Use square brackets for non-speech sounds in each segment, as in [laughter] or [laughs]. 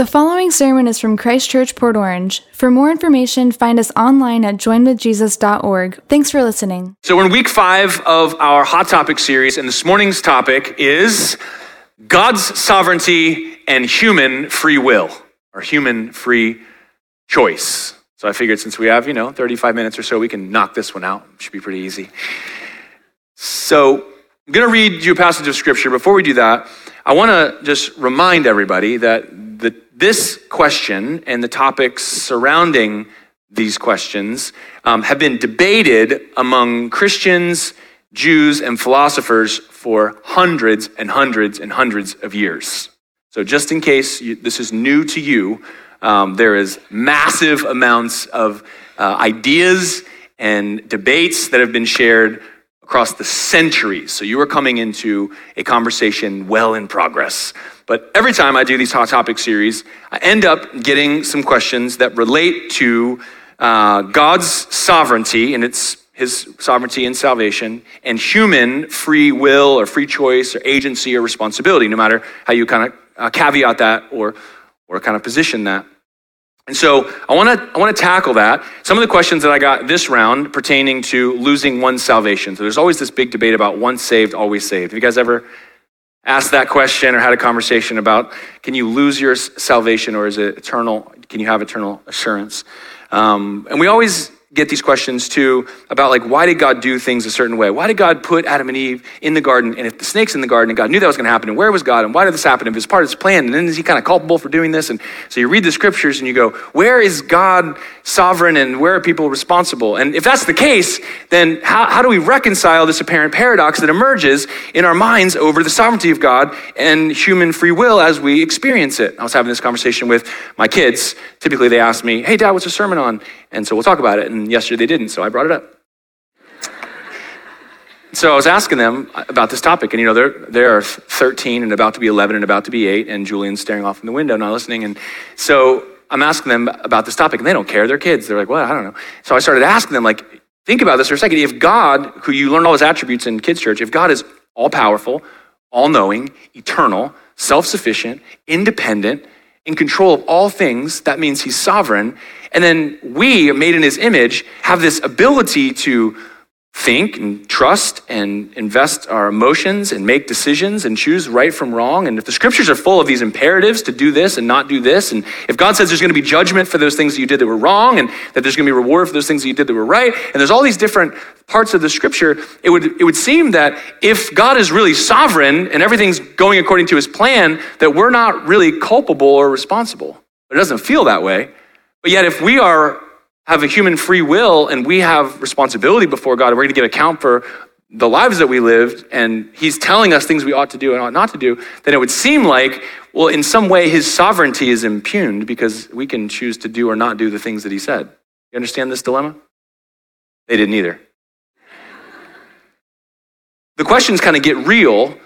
The following sermon is from Christ Church, Port Orange. For more information, find us online at joinwithjesus.org. Thanks for listening. So, we're in week five of our Hot Topic series, and this morning's topic is God's sovereignty and human free will, or human free choice. So, I figured since we have, you know, 35 minutes or so, we can knock this one out. Should be pretty easy. So, I'm going to read you a passage of scripture. Before we do that, I want to just remind everybody that this question and the topics surrounding these questions um, have been debated among Christians, Jews, and philosophers for hundreds and hundreds and hundreds of years. So, just in case you, this is new to you, um, there is massive amounts of uh, ideas and debates that have been shared across the centuries. So you are coming into a conversation well in progress. But every time I do these hot topic series, I end up getting some questions that relate to uh, God's sovereignty and its his sovereignty and salvation, and human free will or free choice or agency or responsibility, no matter how you kind of uh, caveat that or, or kind of position that. And so I want to I want to tackle that. Some of the questions that I got this round pertaining to losing one's salvation. So there's always this big debate about once saved, always saved. Have you guys ever asked that question or had a conversation about can you lose your salvation or is it eternal? Can you have eternal assurance? Um, and we always get these questions too about like why did god do things a certain way? Why did god put adam and eve in the garden? And if the snake's in the garden and god knew that was going to happen and where was god? And why did this happen? If it's part of his plan and then is he kind of culpable for doing this? And so you read the scriptures and you go where is god sovereign and where are people responsible? And if that's the case then how, how do we reconcile this apparent paradox that emerges in our minds over the sovereignty of god and human free will as we experience it? I was having this conversation with my kids. Typically they ask me hey dad what's the sermon on and so we'll talk about it. And yesterday they didn't, so I brought it up. So I was asking them about this topic, and you know, they're, they're 13 and about to be 11 and about to be 8, and Julian's staring off in the window, not listening. And so I'm asking them about this topic, and they don't care. They're kids. They're like, well, I don't know. So I started asking them, like, think about this for a second. If God, who you learned all his attributes in kids' church, if God is all powerful, all knowing, eternal, self sufficient, independent, in control of all things, that means he's sovereign. And then we, made in his image, have this ability to think and trust and invest our emotions and make decisions and choose right from wrong. And if the scriptures are full of these imperatives to do this and not do this, and if God says there's going to be judgment for those things that you did that were wrong, and that there's going to be reward for those things that you did that were right, and there's all these different parts of the scripture, it would, it would seem that if God is really sovereign and everything's going according to his plan, that we're not really culpable or responsible. But it doesn't feel that way. But yet, if we are have a human free will and we have responsibility before God and we're going to give account for the lives that we lived and he's telling us things we ought to do and ought not to do, then it would seem like, well, in some way his sovereignty is impugned because we can choose to do or not do the things that he said. You understand this dilemma? They didn't either. the questions kind of get real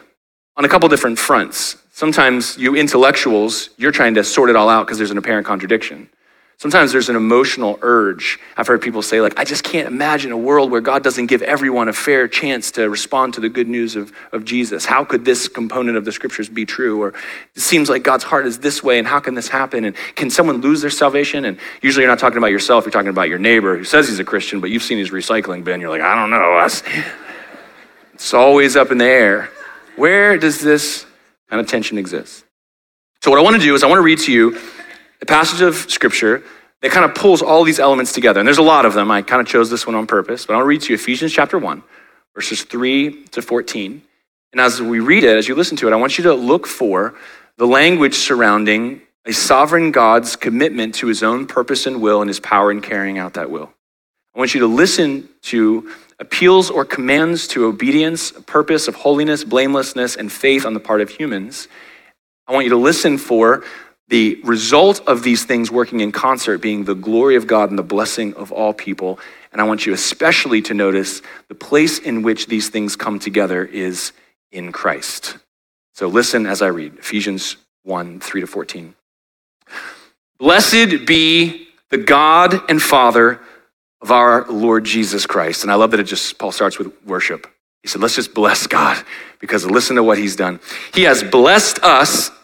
on a couple different fronts. Sometimes you intellectuals, you're trying to sort it all out because there's an apparent contradiction. Sometimes there's an emotional urge. I've heard people say, like, I just can't imagine a world where God doesn't give everyone a fair chance to respond to the good news of, of Jesus. How could this component of the scriptures be true? Or it seems like God's heart is this way, and how can this happen? And can someone lose their salvation? And usually you're not talking about yourself, you're talking about your neighbor who says he's a Christian, but you've seen his recycling bin. You're like, I don't know. It's always up in the air. Where does this kind of tension exist? So, what I want to do is I want to read to you a passage of scripture that kind of pulls all these elements together. And there's a lot of them. I kind of chose this one on purpose, but I'll read to you Ephesians chapter 1, verses 3 to 14. And as we read it, as you listen to it, I want you to look for the language surrounding a sovereign God's commitment to his own purpose and will and his power in carrying out that will. I want you to listen to appeals or commands to obedience, a purpose of holiness, blamelessness, and faith on the part of humans. I want you to listen for the result of these things working in concert being the glory of God and the blessing of all people. And I want you especially to notice the place in which these things come together is in Christ. So listen as I read Ephesians 1 3 to 14. Blessed be the God and Father of our Lord Jesus Christ. And I love that it just, Paul starts with worship. He said, let's just bless God because listen to what he's done. He has blessed us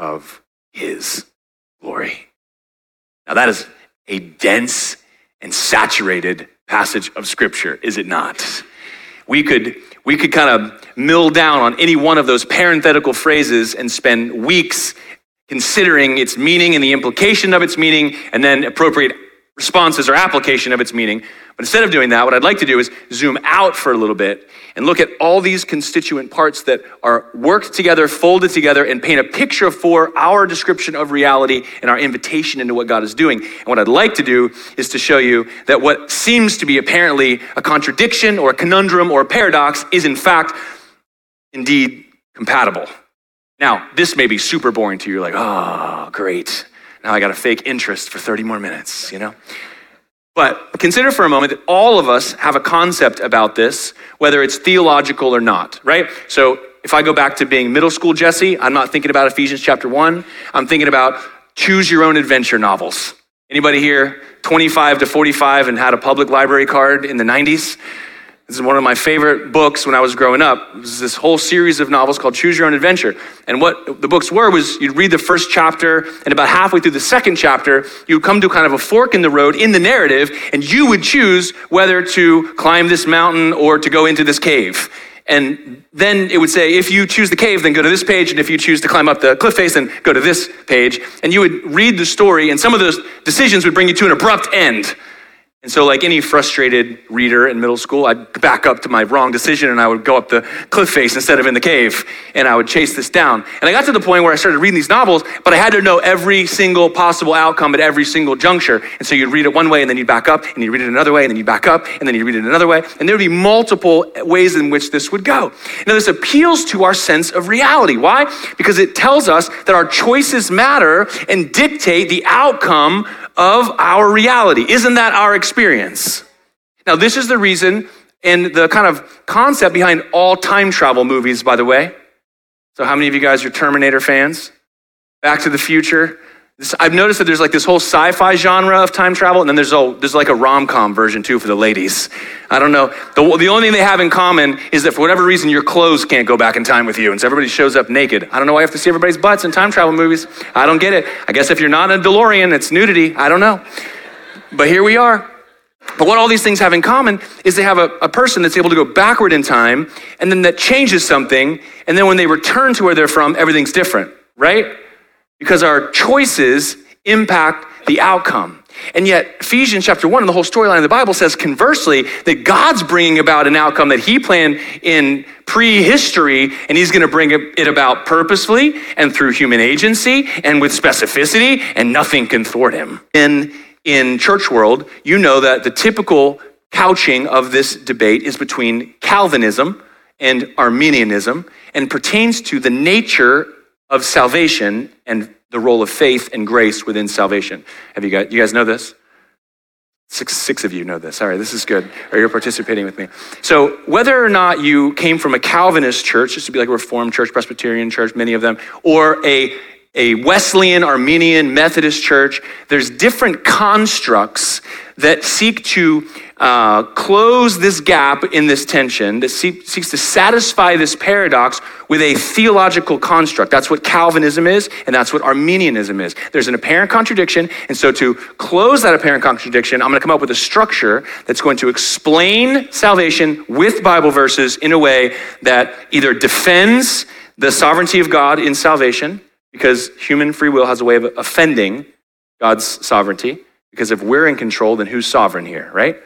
of his glory. Now, that is a dense and saturated passage of Scripture, is it not? We could, we could kind of mill down on any one of those parenthetical phrases and spend weeks considering its meaning and the implication of its meaning, and then appropriate responses or application of its meaning. But instead of doing that, what I'd like to do is zoom out for a little bit and look at all these constituent parts that are worked together, folded together, and paint a picture for our description of reality and our invitation into what God is doing. And what I'd like to do is to show you that what seems to be apparently a contradiction or a conundrum or a paradox is, in fact, indeed compatible. Now, this may be super boring to you. You're like, oh, great. Now I got a fake interest for 30 more minutes, you know? But consider for a moment that all of us have a concept about this, whether it's theological or not, right? So if I go back to being middle school Jesse, I'm not thinking about Ephesians chapter 1. I'm thinking about choose your own adventure novels. Anybody here 25 to 45 and had a public library card in the 90s? This is one of my favorite books when I was growing up. It was this whole series of novels called Choose Your Own Adventure. And what the books were was you'd read the first chapter, and about halfway through the second chapter, you'd come to kind of a fork in the road in the narrative, and you would choose whether to climb this mountain or to go into this cave. And then it would say, if you choose the cave, then go to this page. And if you choose to climb up the cliff face, then go to this page. And you would read the story, and some of those decisions would bring you to an abrupt end. And so, like any frustrated reader in middle school, I'd back up to my wrong decision and I would go up the cliff face instead of in the cave and I would chase this down. And I got to the point where I started reading these novels, but I had to know every single possible outcome at every single juncture. And so you'd read it one way and then you'd back up and you'd read it another way and then you'd back up and then you'd read it another way. And there would be multiple ways in which this would go. Now, this appeals to our sense of reality. Why? Because it tells us that our choices matter and dictate the outcome of our reality. Isn't that our experience? Now, this is the reason and the kind of concept behind all time travel movies, by the way. So, how many of you guys are Terminator fans? Back to the Future? This, I've noticed that there's like this whole sci-fi genre of time travel, and then there's, a, there's like a rom-com version too for the ladies. I don't know. The, the only thing they have in common is that for whatever reason, your clothes can't go back in time with you, and so everybody shows up naked. I don't know why I have to see everybody's butts in time travel movies. I don't get it. I guess if you're not a DeLorean, it's nudity. I don't know. But here we are. But what all these things have in common is they have a, a, person that's able to go backward in time, and then that changes something, and then when they return to where they're from, everything's different, right? Because our choices impact the outcome. And yet, Ephesians chapter 1 and the whole storyline of the Bible says conversely that God's bringing about an outcome that He planned in prehistory, and He's going to bring it about purposefully and through human agency and with specificity, and nothing can thwart Him. In, in church world, you know that the typical couching of this debate is between Calvinism and Arminianism and pertains to the nature of salvation and the role of faith and grace within salvation. Have you guys, you guys know this? Six, six of you know this. All right, this is good. You're participating with me. So, whether or not you came from a Calvinist church, just to be like a Reformed church, Presbyterian church, many of them, or a, a Wesleyan, Arminian, Methodist church, there's different constructs that seek to uh, close this gap in this tension, that see, seeks to satisfy this paradox with a theological construct. That's what Calvinism is, and that's what Arminianism is. There's an apparent contradiction, and so to close that apparent contradiction, I'm going to come up with a structure that's going to explain salvation with Bible verses in a way that either defends the sovereignty of God in salvation, because human free will has a way of offending God's sovereignty. Because if we're in control, then who's sovereign here, right?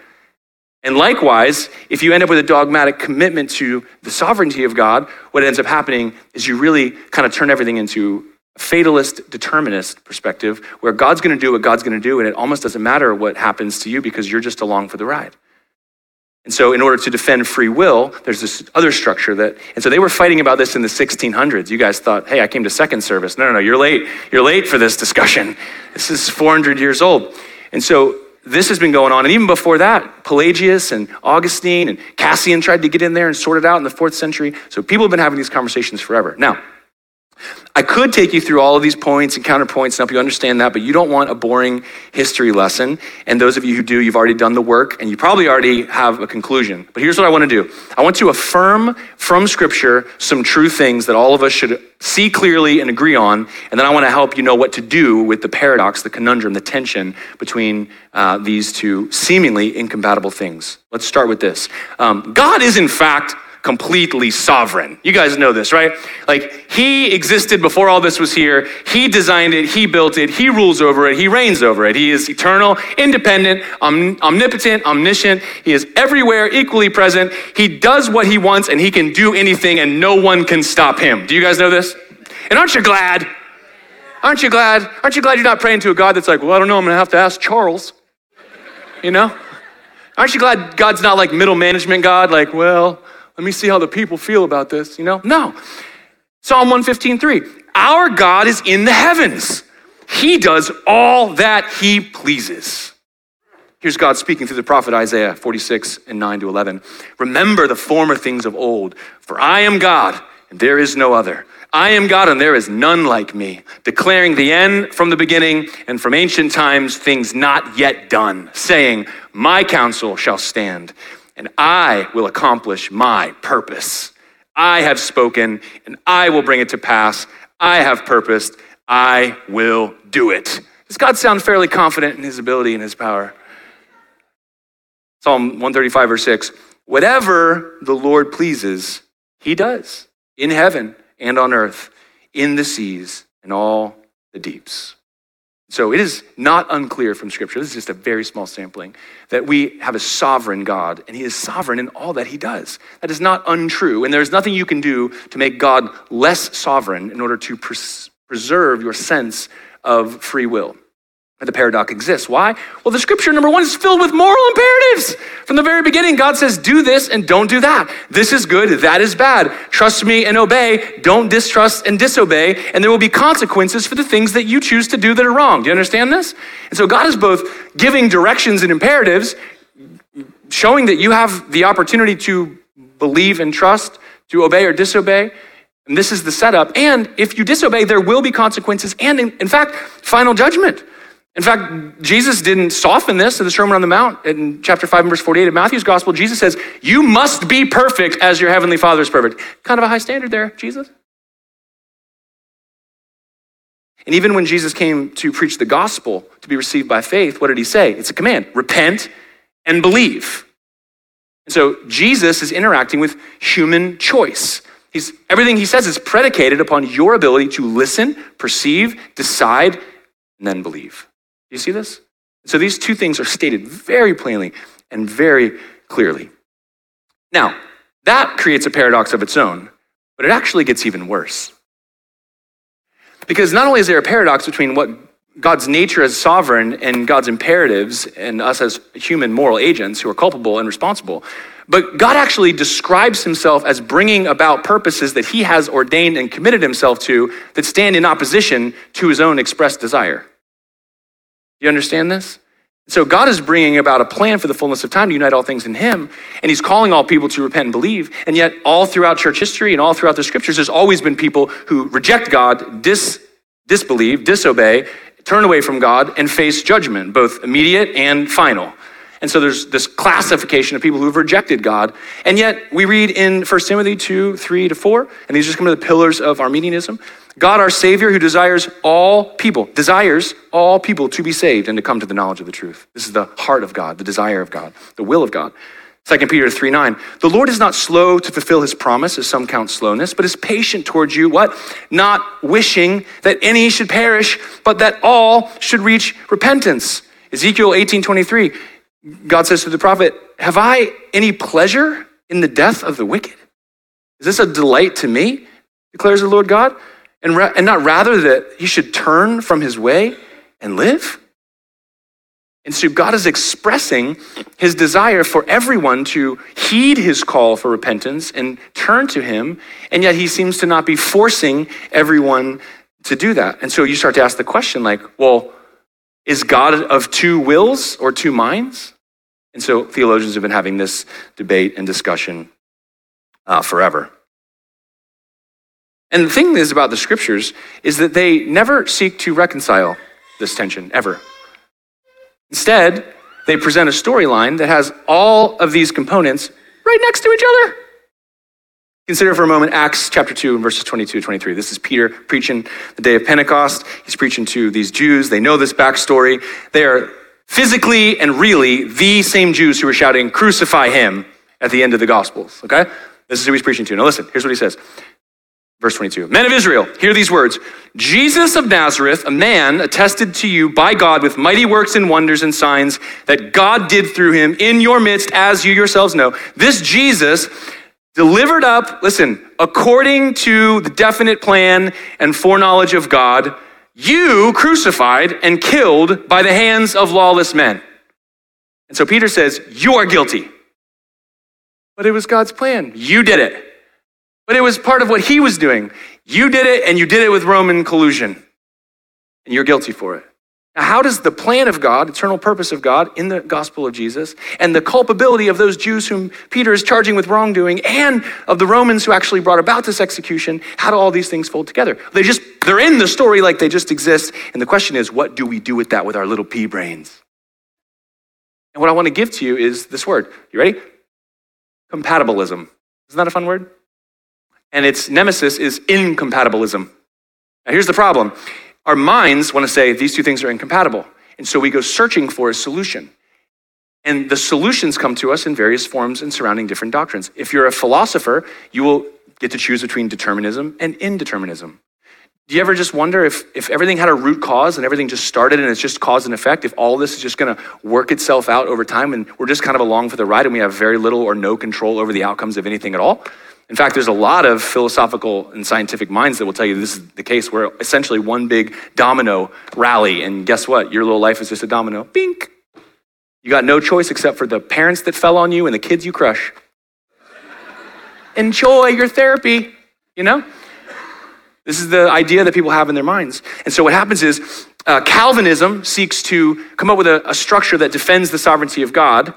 And likewise, if you end up with a dogmatic commitment to the sovereignty of God, what ends up happening is you really kind of turn everything into a fatalist, determinist perspective where God's going to do what God's going to do, and it almost doesn't matter what happens to you because you're just along for the ride. And so, in order to defend free will, there's this other structure that, and so they were fighting about this in the 1600s. You guys thought, hey, I came to second service. No, no, no, you're late. You're late for this discussion. This is 400 years old. And so, this has been going on. And even before that, Pelagius and Augustine and Cassian tried to get in there and sort it out in the fourth century. So people have been having these conversations forever. Now, I could take you through all of these points and counterpoints and help you understand that, but you don't want a boring history lesson. And those of you who do, you've already done the work and you probably already have a conclusion. But here's what I want to do I want to affirm from Scripture some true things that all of us should see clearly and agree on. And then I want to help you know what to do with the paradox, the conundrum, the tension between uh, these two seemingly incompatible things. Let's start with this um, God is, in fact, completely sovereign. You guys know this, right? Like, he existed before all this was here. He designed it, he built it, he rules over it, he reigns over it. He is eternal, independent, om- omnipotent, omniscient. He is everywhere, equally present. He does what he wants, and he can do anything, and no one can stop him. Do you guys know this? And aren't you glad? Aren't you glad? Aren't you glad you're not praying to a God that's like, well, I don't know, I'm gonna have to ask Charles. You know? Aren't you glad God's not like middle management God, like, well, let me see how the people feel about this, you know? No. Psalm 115:3. Our God is in the heavens. He does all that he pleases. Here's God speaking through the prophet Isaiah 46 and 9 to 11. Remember the former things of old, for I am God, and there is no other. I am God, and there is none like me, declaring the end from the beginning and from ancient times things not yet done, saying, My counsel shall stand and I will accomplish my purpose. I have spoken, and I will bring it to pass. I have purposed, I will do it. Does God sound fairly confident in his ability and his power? Psalm 135, verse 6 Whatever the Lord pleases, he does in heaven and on earth, in the seas and all the deeps. So it is not unclear from Scripture, this is just a very small sampling, that we have a sovereign God, and He is sovereign in all that He does. That is not untrue, and there's nothing you can do to make God less sovereign in order to pres- preserve your sense of free will the paradox exists. Why? Well, the scripture, number one, is filled with moral imperatives. From the very beginning, God says, do this and don't do that. This is good, that is bad. Trust me and obey. Don't distrust and disobey. And there will be consequences for the things that you choose to do that are wrong. Do you understand this? And so God is both giving directions and imperatives, showing that you have the opportunity to believe and trust, to obey or disobey. And this is the setup. And if you disobey, there will be consequences and, in, in fact, final judgment. In fact, Jesus didn't soften this in the Sermon on the Mount in chapter 5 and verse 48 of Matthew's Gospel. Jesus says, You must be perfect as your heavenly Father is perfect. Kind of a high standard there, Jesus. And even when Jesus came to preach the gospel to be received by faith, what did he say? It's a command repent and believe. And so Jesus is interacting with human choice. He's, everything he says is predicated upon your ability to listen, perceive, decide, and then believe you see this? So these two things are stated very plainly and very clearly. Now, that creates a paradox of its own, but it actually gets even worse. Because not only is there a paradox between what God's nature as sovereign and God's imperatives and us as human moral agents who are culpable and responsible, but God actually describes himself as bringing about purposes that he has ordained and committed himself to that stand in opposition to his own expressed desire. You understand this? So God is bringing about a plan for the fullness of time to unite all things in him, and he's calling all people to repent and believe. And yet all throughout church history and all throughout the scriptures there's always been people who reject God, dis, disbelieve, disobey, turn away from God and face judgment, both immediate and final. And so there's this classification of people who have rejected God. And yet we read in 1 Timothy 2, 3 to 4, and these just come to the pillars of Arminianism. God, our Savior, who desires all people, desires all people to be saved and to come to the knowledge of the truth. This is the heart of God, the desire of God, the will of God. 2 Peter 3 9. The Lord is not slow to fulfill his promise, as some count slowness, but is patient towards you, what? Not wishing that any should perish, but that all should reach repentance. Ezekiel 18 23. God says to the prophet, Have I any pleasure in the death of the wicked? Is this a delight to me? declares the Lord God. And, ra- and not rather that he should turn from his way and live? And so God is expressing his desire for everyone to heed his call for repentance and turn to him, and yet he seems to not be forcing everyone to do that. And so you start to ask the question like, well, is God of two wills or two minds? And so theologians have been having this debate and discussion uh, forever. And the thing is about the scriptures is that they never seek to reconcile this tension, ever. Instead, they present a storyline that has all of these components right next to each other. Consider for a moment Acts chapter 2 verses 22 23. This is Peter preaching the day of Pentecost. He's preaching to these Jews. They know this backstory. They are physically and really the same Jews who were shouting, Crucify him at the end of the Gospels, okay? This is who he's preaching to. Now listen, here's what he says. Verse 22 Men of Israel, hear these words Jesus of Nazareth, a man attested to you by God with mighty works and wonders and signs that God did through him in your midst, as you yourselves know. This Jesus delivered up, listen, according to the definite plan and foreknowledge of God you crucified and killed by the hands of lawless men. And so Peter says, You are guilty. But it was God's plan. You did it. But it was part of what he was doing. You did it, and you did it with Roman collusion. And you're guilty for it. Now, how does the plan of God, eternal purpose of God in the gospel of Jesus, and the culpability of those Jews whom Peter is charging with wrongdoing, and of the Romans who actually brought about this execution, how do all these things fold together? They just, they're in the story like they just exist. And the question is, what do we do with that with our little pea brains? And what I want to give to you is this word. You ready? Compatibilism. Isn't that a fun word? And its nemesis is incompatibilism. Now, here's the problem our minds want to say these two things are incompatible. And so we go searching for a solution. And the solutions come to us in various forms and surrounding different doctrines. If you're a philosopher, you will get to choose between determinism and indeterminism. Do you ever just wonder if, if everything had a root cause and everything just started and it's just cause and effect, if all this is just going to work itself out over time and we're just kind of along for the ride and we have very little or no control over the outcomes of anything at all? In fact, there's a lot of philosophical and scientific minds that will tell you this is the case. We're essentially one big domino rally, and guess what? Your little life is just a domino. Bink. You got no choice except for the parents that fell on you and the kids you crush. Enjoy your therapy, you know? This is the idea that people have in their minds. And so what happens is uh, Calvinism seeks to come up with a, a structure that defends the sovereignty of God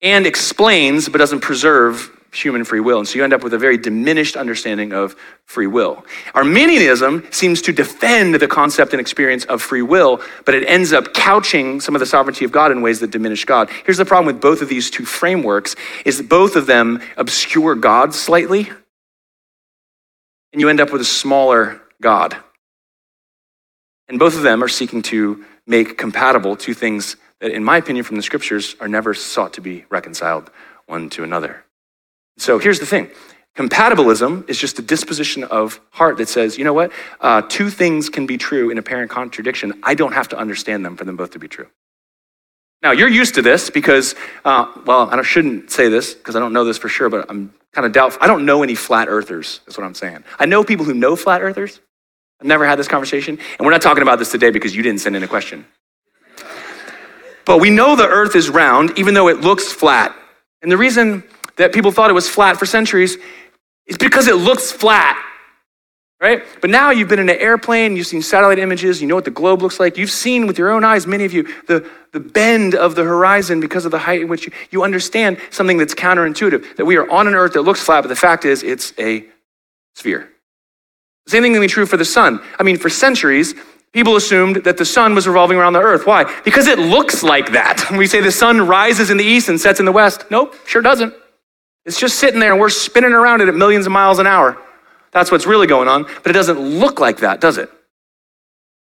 and explains but doesn't preserve human free will. And so you end up with a very diminished understanding of free will. Arminianism seems to defend the concept and experience of free will, but it ends up couching some of the sovereignty of God in ways that diminish God. Here's the problem with both of these two frameworks is both of them obscure God slightly, and you end up with a smaller God. And both of them are seeking to make compatible two things that, in my opinion, from the scriptures, are never sought to be reconciled one to another. So here's the thing compatibilism is just a disposition of heart that says, you know what? Uh, two things can be true in apparent contradiction. I don't have to understand them for them both to be true. Now, you're used to this because, uh, well, I shouldn't say this because I don't know this for sure, but I'm kind of doubtful. I don't know any flat earthers, is what I'm saying. I know people who know flat earthers. I've never had this conversation. And we're not talking about this today because you didn't send in a question. But we know the earth is round, even though it looks flat. And the reason that people thought it was flat for centuries is because it looks flat right? But now you've been in an airplane, you've seen satellite images, you know what the globe looks like. You've seen with your own eyes, many of you, the, the bend of the horizon because of the height in which you, you understand something that's counterintuitive, that we are on an earth that looks flat, but the fact is it's a sphere. Same thing can be true for the sun. I mean, for centuries, people assumed that the sun was revolving around the earth. Why? Because it looks like that. [laughs] We say the sun rises in the east and sets in the west. Nope, sure doesn't. It's just sitting there and we're spinning around it at millions of miles an hour. That's what's really going on, but it doesn't look like that, does it?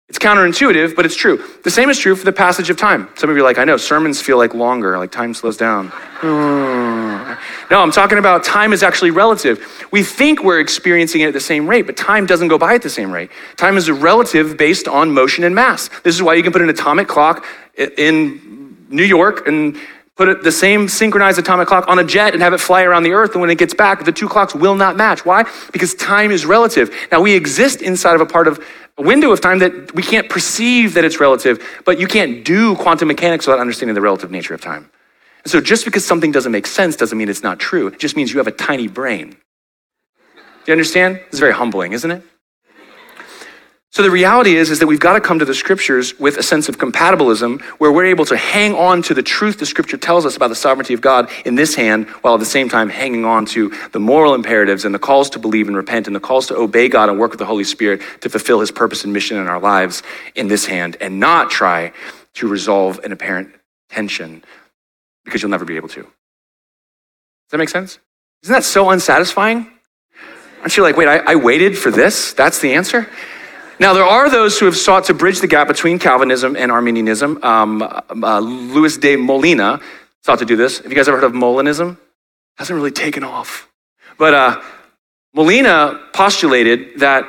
It's counterintuitive, but it's true. The same is true for the passage of time. Some of you are like, I know, sermons feel like longer, like time slows down. Hmm. no, I'm talking about time is actually relative. We think we're experiencing it at the same rate, but time doesn't go by at the same rate. Time is relative based on motion and mass. This is why you can put an atomic clock in New York and put the same synchronized atomic clock on a jet and have it fly around the earth and when it gets back the two clocks will not match. Why? Because time is relative. Now we exist inside of a part of a window of time that we can't perceive that it's relative but you can't do quantum mechanics without understanding the relative nature of time. And so just because something doesn't make sense doesn't mean it's not true. It just means you have a tiny brain. Do you understand? It's very humbling isn't it so the reality is, is that we've got to come to the scriptures with a sense of compatibilism where we're able to hang on to the truth the scripture tells us about the sovereignty of God in this hand, while at the same time hanging on to the moral imperatives and the calls to believe and repent and the calls to obey God and work with the Holy Spirit to fulfill his purpose and mission in our lives in this hand and not try to resolve an apparent tension because you'll never be able to. Does that make sense? Isn't that so unsatisfying? Aren't you like, wait, I, I waited for this? That's the answer? Now, there are those who have sought to bridge the gap between Calvinism and Arminianism. Um, uh, Luis de Molina sought to do this. Have you guys ever heard of Molinism? Hasn't really taken off. But uh, Molina postulated that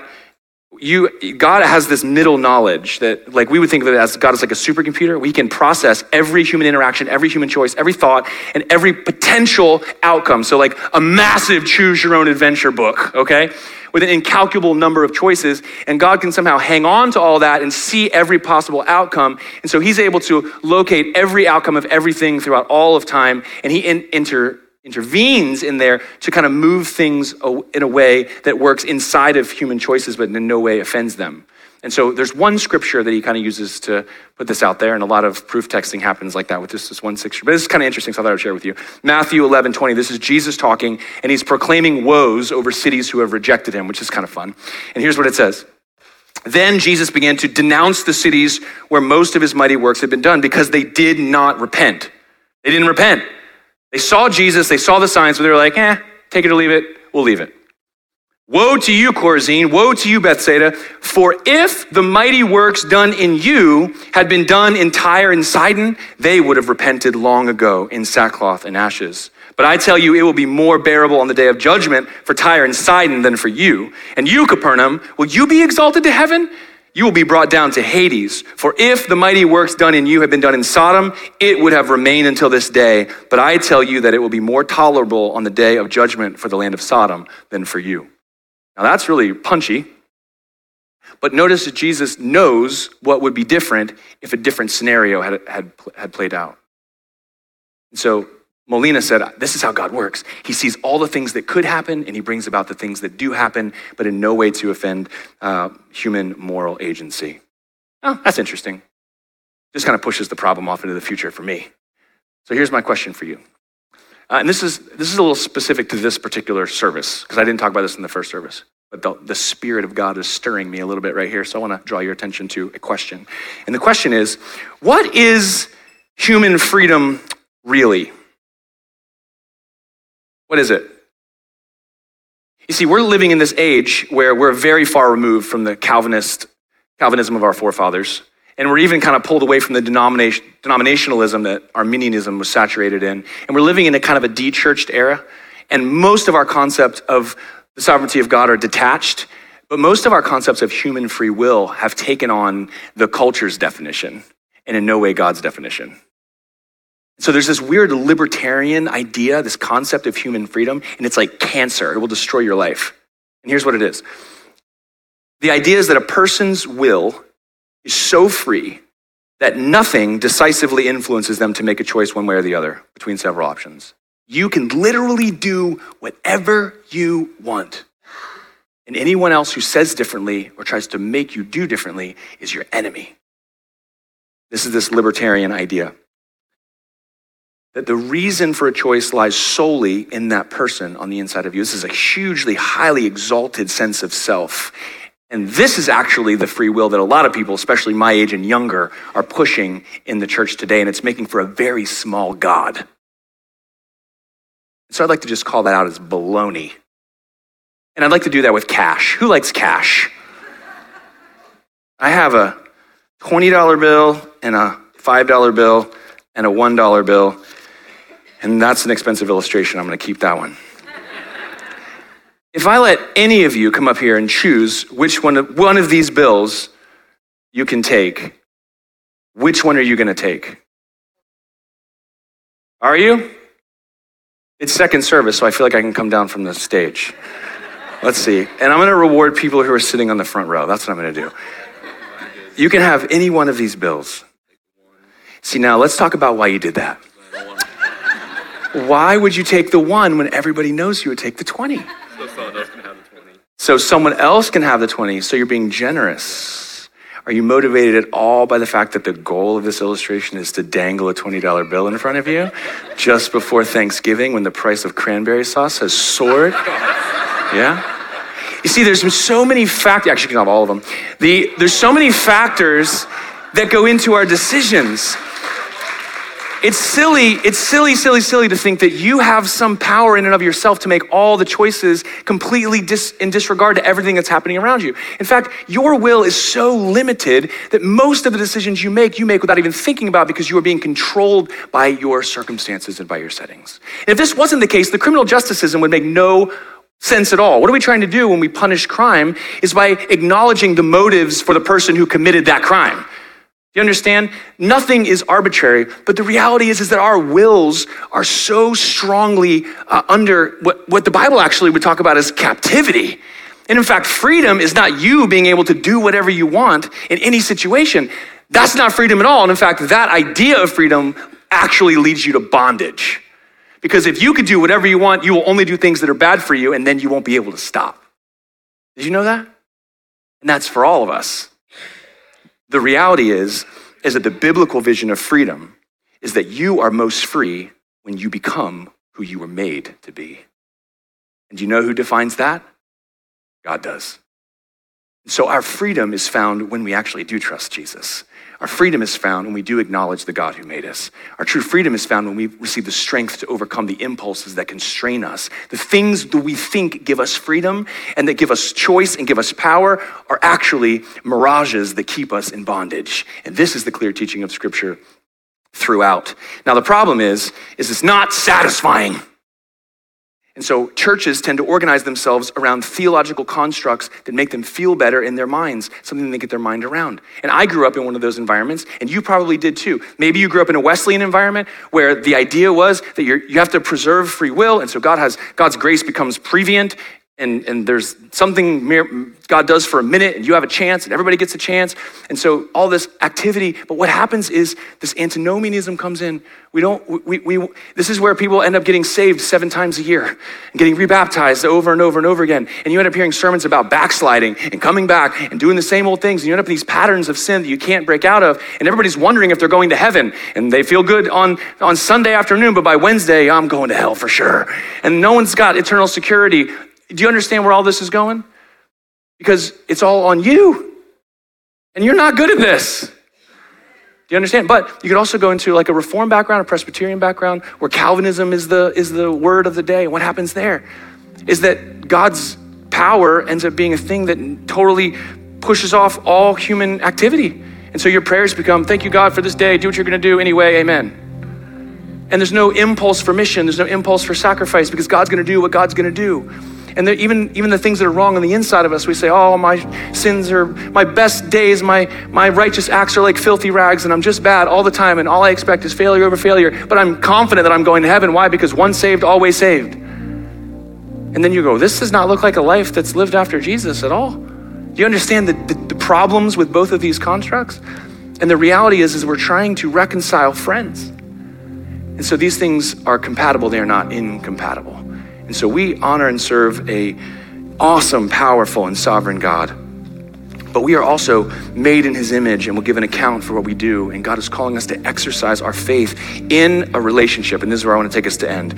you, God has this middle knowledge that, like, we would think of it as God is like a supercomputer. We can process every human interaction, every human choice, every thought, and every potential outcome. So, like, a massive choose your own adventure book, okay? with an incalculable number of choices, and God can somehow hang on to all that and see every possible outcome. And so he's able to locate every outcome of everything throughout all of time, and he in, inter, intervenes in there to kind of move things in a way that works inside of human choices, but in no way offends them. And so there's one scripture that he kind of uses to put this out there, and a lot of proof texting happens like that with this, this one scripture. But this is kind of interesting, so I thought I'd share with you. Matthew 11, 20, this is Jesus talking, and he's proclaiming woes over cities who have rejected him, which is kind of fun. And here's what it says. Then Jesus began to denounce the cities where most of his mighty works had been done because they did not repent. They didn't repent. They saw Jesus, they saw the signs, but they were like, eh, take it or leave it, we'll leave it. Woe to you, Chorazin! Woe to you, Bethsaida! For if the mighty works done in you had been done in Tyre and Sidon, they would have repented long ago in sackcloth and ashes. But I tell you, it will be more bearable on the day of judgment for Tyre and Sidon than for you. And you, Capernaum, will you be exalted to heaven? You will be brought down to Hades. For if the mighty works done in you had been done in Sodom, it would have remained until this day. But I tell you that it will be more tolerable on the day of judgment for the land of Sodom than for you. Now that's really punchy. But notice that Jesus knows what would be different if a different scenario had, had, had played out. And so Molina said, This is how God works. He sees all the things that could happen, and he brings about the things that do happen, but in no way to offend uh, human moral agency. Oh, that's interesting. Just kind of pushes the problem off into the future for me. So here's my question for you uh, and this is, this is a little specific to this particular service, because I didn't talk about this in the first service. But the, the Spirit of God is stirring me a little bit right here. So I want to draw your attention to a question. And the question is what is human freedom really? What is it? You see, we're living in this age where we're very far removed from the Calvinist Calvinism of our forefathers. And we're even kind of pulled away from the denomination, denominationalism that Arminianism was saturated in. And we're living in a kind of a de-churched era. And most of our concepts of the sovereignty of God are detached. But most of our concepts of human free will have taken on the culture's definition and in no way God's definition. So there's this weird libertarian idea, this concept of human freedom, and it's like cancer. It will destroy your life. And here's what it is the idea is that a person's will is so free that nothing decisively influences them to make a choice one way or the other between several options. You can literally do whatever you want. And anyone else who says differently or tries to make you do differently is your enemy. This is this libertarian idea that the reason for a choice lies solely in that person on the inside of you. This is a hugely, highly exalted sense of self. And this is actually the free will that a lot of people, especially my age and younger, are pushing in the church today. And it's making for a very small God. So I'd like to just call that out as baloney. And I'd like to do that with cash. Who likes cash? I have a $20 bill and a $5 bill and a $1 bill. And that's an expensive illustration. I'm going to keep that one. if I let any of you come up here and choose which one of, one of these bills you can take, which one are you going to take? Are you? It's second service, so I feel like I can come down from the stage. Let's see. And I'm going to reward people who are sitting on the front row. That's what I'm going to do. You can have any one of these bills. See, now let's talk about why you did that. Why would you take the one when everybody knows you would take the 20? So someone else can have the 20. So someone else can have the 20. So you're being generous. Are you motivated at all by the fact that the goal of this illustration is to dangle a $20 bill in front of you just before Thanksgiving when the price of cranberry sauce has soared? Yeah? You see, there's so many factors, actually, you can have all of them. The, there's so many factors that go into our decisions. It's silly, it's silly, silly, silly to think that you have some power in and of yourself to make all the choices completely dis- in disregard to everything that's happening around you. In fact, your will is so limited that most of the decisions you make, you make without even thinking about because you are being controlled by your circumstances and by your settings. And if this wasn't the case, the criminal justice system would make no sense at all. What are we trying to do when we punish crime is by acknowledging the motives for the person who committed that crime. You understand? Nothing is arbitrary, but the reality is, is that our wills are so strongly uh, under what, what the Bible actually would talk about as captivity. And in fact, freedom is not you being able to do whatever you want in any situation. That's not freedom at all. And in fact, that idea of freedom actually leads you to bondage. Because if you could do whatever you want, you will only do things that are bad for you, and then you won't be able to stop. Did you know that? And that's for all of us. The reality is, is that the biblical vision of freedom is that you are most free when you become who you were made to be. And do you know who defines that? God does. So our freedom is found when we actually do trust Jesus. Our freedom is found when we do acknowledge the God who made us. Our true freedom is found when we receive the strength to overcome the impulses that constrain us. The things that we think give us freedom and that give us choice and give us power are actually mirages that keep us in bondage. And this is the clear teaching of Scripture throughout. Now the problem is, is it's not satisfying. And so churches tend to organize themselves around theological constructs that make them feel better in their minds, something they get their mind around. And I grew up in one of those environments, and you probably did too. Maybe you grew up in a Wesleyan environment where the idea was that you have to preserve free will, and so God has God's grace becomes prevenient, and, and there's something God does for a minute, and you have a chance, and everybody gets a chance. And so all this activity, but what happens is this antinomianism comes in. We don't, we, we, this is where people end up getting saved seven times a year and getting rebaptized over and over and over again. And you end up hearing sermons about backsliding and coming back and doing the same old things. And you end up in these patterns of sin that you can't break out of. And everybody's wondering if they're going to heaven. And they feel good on, on Sunday afternoon, but by Wednesday, I'm going to hell for sure. And no one's got eternal security do you understand where all this is going? Because it's all on you. And you're not good at this. Do you understand? But you could also go into like a reform background, a Presbyterian background, where Calvinism is the, is the word of the day. What happens there is that God's power ends up being a thing that totally pushes off all human activity. And so your prayers become, thank you, God, for this day. Do what you're going to do anyway. Amen. And there's no impulse for mission. There's no impulse for sacrifice because God's going to do what God's going to do. And even, even the things that are wrong on the inside of us, we say, oh, my sins are, my best days, my, my righteous acts are like filthy rags, and I'm just bad all the time, and all I expect is failure over failure. But I'm confident that I'm going to heaven. Why? Because once saved, always saved. And then you go, this does not look like a life that's lived after Jesus at all. Do you understand the, the, the problems with both of these constructs? And the reality is, is we're trying to reconcile friends. And so these things are compatible, they are not incompatible. And so we honor and serve a awesome, powerful, and sovereign God. But we are also made in his image and will give an account for what we do. And God is calling us to exercise our faith in a relationship. And this is where I want to take us to end.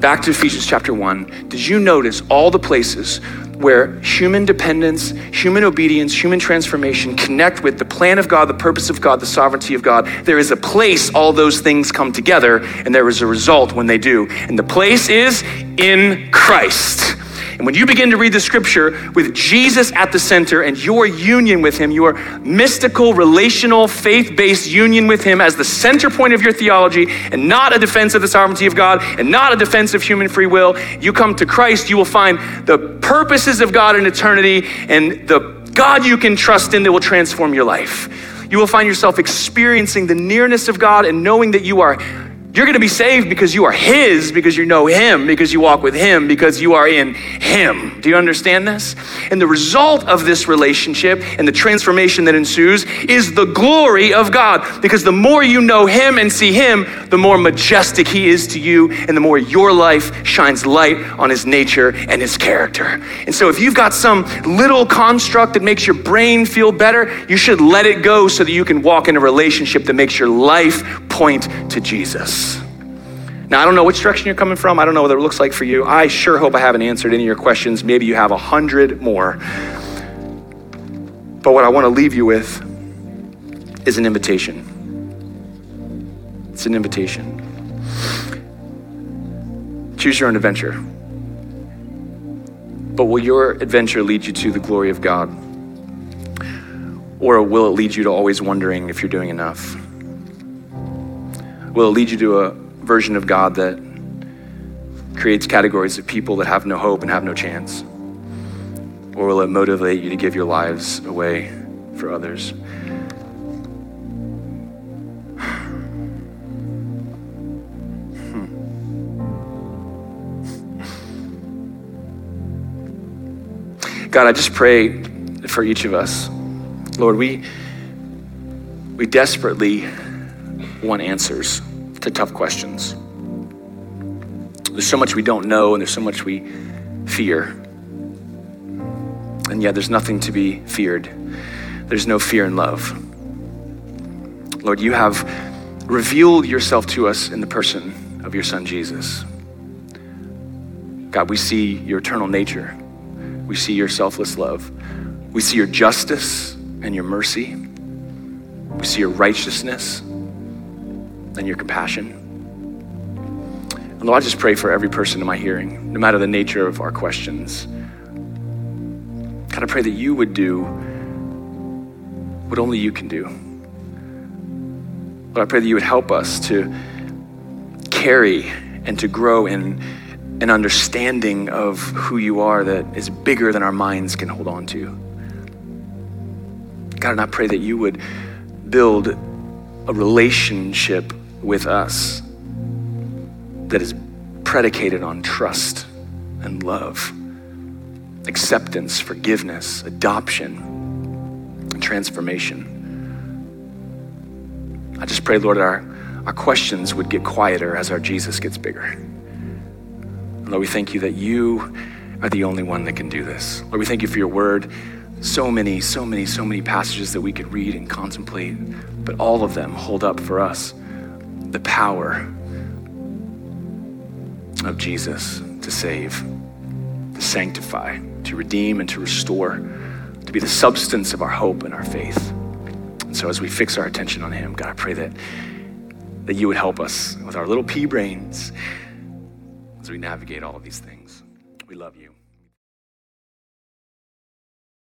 Back to Ephesians chapter 1. Did you notice all the places where human dependence, human obedience, human transformation connect with the plan of God, the purpose of God, the sovereignty of God? There is a place all those things come together, and there is a result when they do. And the place is in Christ. And when you begin to read the scripture with Jesus at the center and your union with him, your mystical, relational, faith based union with him as the center point of your theology, and not a defense of the sovereignty of God and not a defense of human free will, you come to Christ, you will find the purposes of God in eternity and the God you can trust in that will transform your life. You will find yourself experiencing the nearness of God and knowing that you are you're going to be saved because you are His, because you know Him, because you walk with Him, because you are in Him. Do you understand this? And the result of this relationship and the transformation that ensues is the glory of God. Because the more you know Him and see Him, the more majestic He is to you, and the more your life shines light on His nature and His character. And so if you've got some little construct that makes your brain feel better, you should let it go so that you can walk in a relationship that makes your life point to Jesus. Now, I don't know which direction you're coming from. I don't know what it looks like for you. I sure hope I haven't answered any of your questions. Maybe you have a hundred more. But what I want to leave you with is an invitation. It's an invitation. Choose your own adventure. But will your adventure lead you to the glory of God? Or will it lead you to always wondering if you're doing enough? Will it lead you to a version of God that creates categories of people that have no hope and have no chance? Or will it motivate you to give your lives away for others? Hmm. God, I just pray for each of us. Lord, we, we desperately want answers to tough questions. There's so much we don't know, and there's so much we fear. And yet, there's nothing to be feared. There's no fear in love. Lord, you have revealed yourself to us in the person of your Son, Jesus. God, we see your eternal nature. We see your selfless love. We see your justice and your mercy. We see your righteousness and your compassion. And Lord, I just pray for every person in my hearing, no matter the nature of our questions. God, I pray that you would do what only you can do. But I pray that you would help us to carry and to grow in an understanding of who you are that is bigger than our minds can hold on to. God, and I pray that you would build a relationship with us that is predicated on trust and love, acceptance, forgiveness, adoption, transformation. I just pray, Lord, our, our questions would get quieter as our Jesus gets bigger. Lord, we thank you that you are the only one that can do this. Lord, we thank you for your word. So many, so many, so many passages that we could read and contemplate, but all of them hold up for us the power of Jesus to save, to sanctify, to redeem, and to restore, to be the substance of our hope and our faith. And so as we fix our attention on Him, God, I pray that, that you would help us with our little pea brains as we navigate all of these things. We love you.